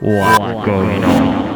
What's going on?